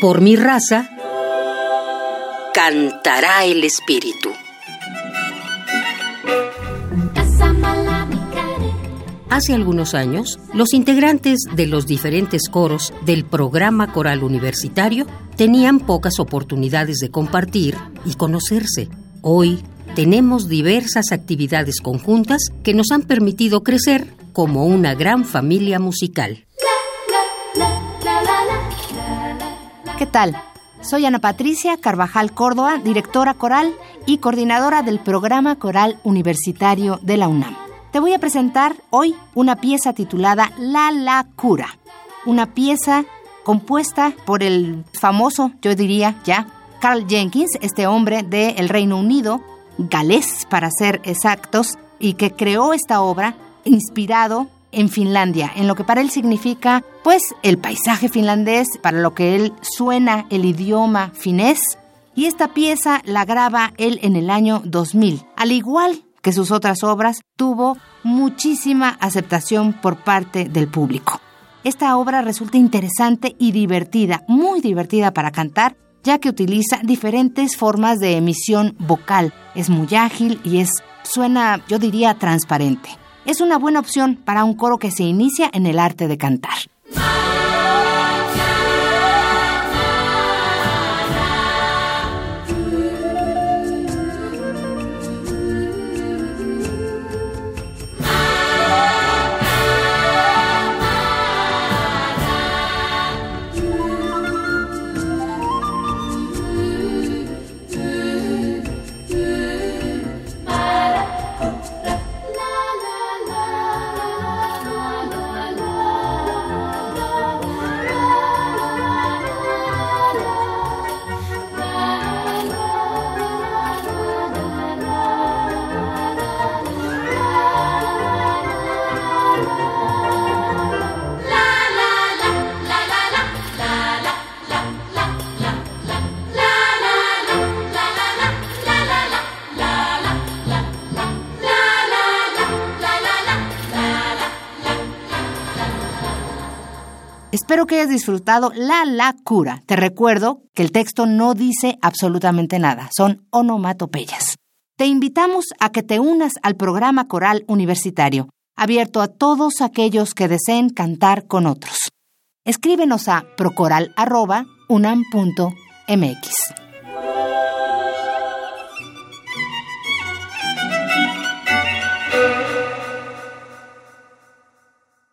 Por mi raza, cantará el espíritu. Hace algunos años, los integrantes de los diferentes coros del programa coral universitario tenían pocas oportunidades de compartir y conocerse. Hoy tenemos diversas actividades conjuntas que nos han permitido crecer como una gran familia musical. ¿Qué tal? Soy Ana Patricia Carvajal Córdoba, directora coral y coordinadora del programa coral universitario de la UNAM. Te voy a presentar hoy una pieza titulada La La Cura, una pieza compuesta por el famoso, yo diría ya, Carl Jenkins, este hombre del Reino Unido, galés para ser exactos, y que creó esta obra inspirado en Finlandia, en lo que para él significa, pues, el paisaje finlandés, para lo que él suena el idioma finés. Y esta pieza la graba él en el año 2000. Al igual que sus otras obras, tuvo muchísima aceptación por parte del público. Esta obra resulta interesante y divertida, muy divertida para cantar, ya que utiliza diferentes formas de emisión vocal. Es muy ágil y es, suena, yo diría, transparente. Es una buena opción para un coro que se inicia en el arte de cantar. Espero que hayas disfrutado La La Cura. Te recuerdo que el texto no dice absolutamente nada, son onomatopeyas. Te invitamos a que te unas al programa coral universitario, abierto a todos aquellos que deseen cantar con otros. Escríbenos a procoral.unam.mx.